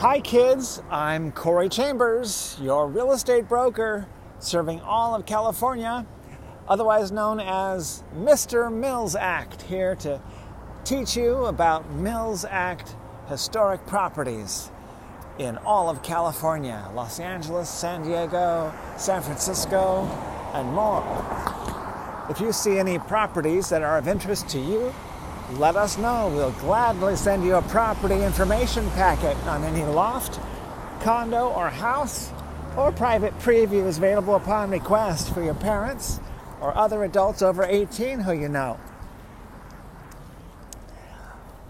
Hi, kids. I'm Corey Chambers, your real estate broker serving all of California, otherwise known as Mr. Mills Act, here to teach you about Mills Act historic properties in all of California Los Angeles, San Diego, San Francisco, and more. If you see any properties that are of interest to you, let us know. We'll gladly send you a property information packet on any loft, condo, or house, or private previews available upon request for your parents or other adults over 18 who you know.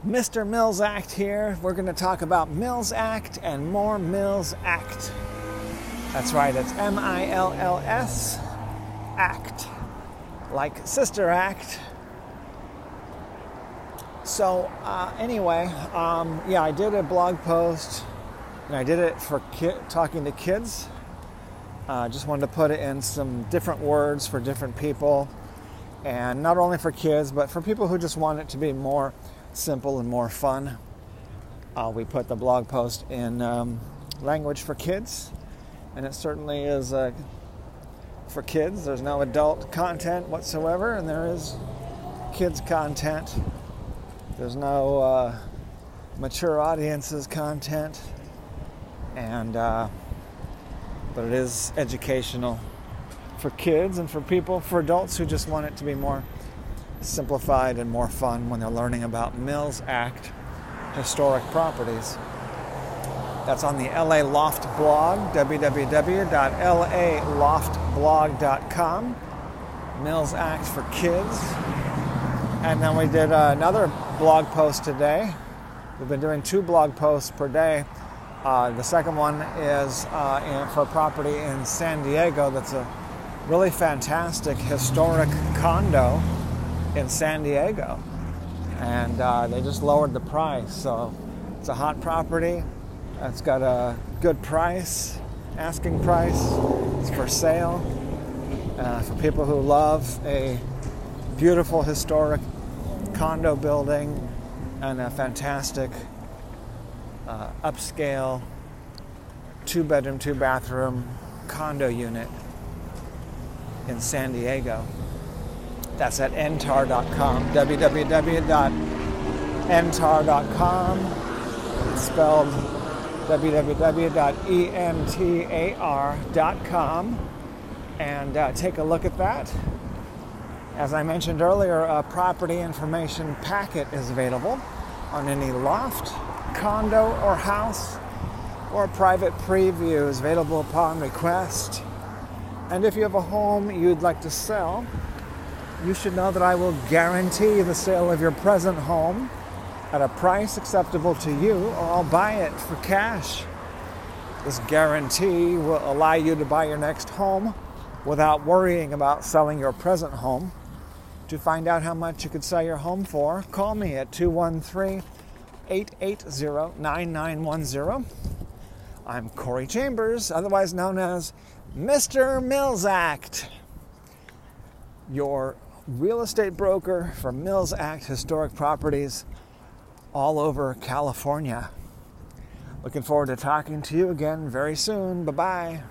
Mr. Mills Act here. We're going to talk about Mills Act and more Mills Act. That's right, it's M I L L S Act. Like Sister Act, so uh, anyway, um, yeah, I did a blog post, and I did it for ki- talking to kids. Uh, just wanted to put it in some different words for different people, and not only for kids, but for people who just want it to be more simple and more fun. Uh, we put the blog post in um, language for kids, and it certainly is uh, for kids. There's no adult content whatsoever, and there is kids content. There's no uh, mature audiences content, and uh, but it is educational for kids and for people, for adults who just want it to be more simplified and more fun when they're learning about Mills Act historic properties. That's on the LA Loft blog, www.laloftblog.com. Mills Act for Kids. And then we did another blog post today. We've been doing two blog posts per day. Uh, the second one is uh, in, for a property in San Diego that's a really fantastic historic condo in San Diego. And uh, they just lowered the price. So it's a hot property. It's got a good price, asking price. It's for sale uh, for people who love a beautiful historic condo building and a fantastic uh, upscale two bedroom, two bathroom condo unit in San Diego. That's at entar.com, www.entar.com. It's spelled www.entar.com. And uh, take a look at that. As I mentioned earlier, a property information packet is available on any loft, condo, or house, or private preview is available upon request. And if you have a home you'd like to sell, you should know that I will guarantee the sale of your present home at a price acceptable to you, or I'll buy it for cash. This guarantee will allow you to buy your next home without worrying about selling your present home. To find out how much you could sell your home for, call me at 213 880 9910. I'm Corey Chambers, otherwise known as Mr. Mills Act, your real estate broker for Mills Act historic properties all over California. Looking forward to talking to you again very soon. Bye bye.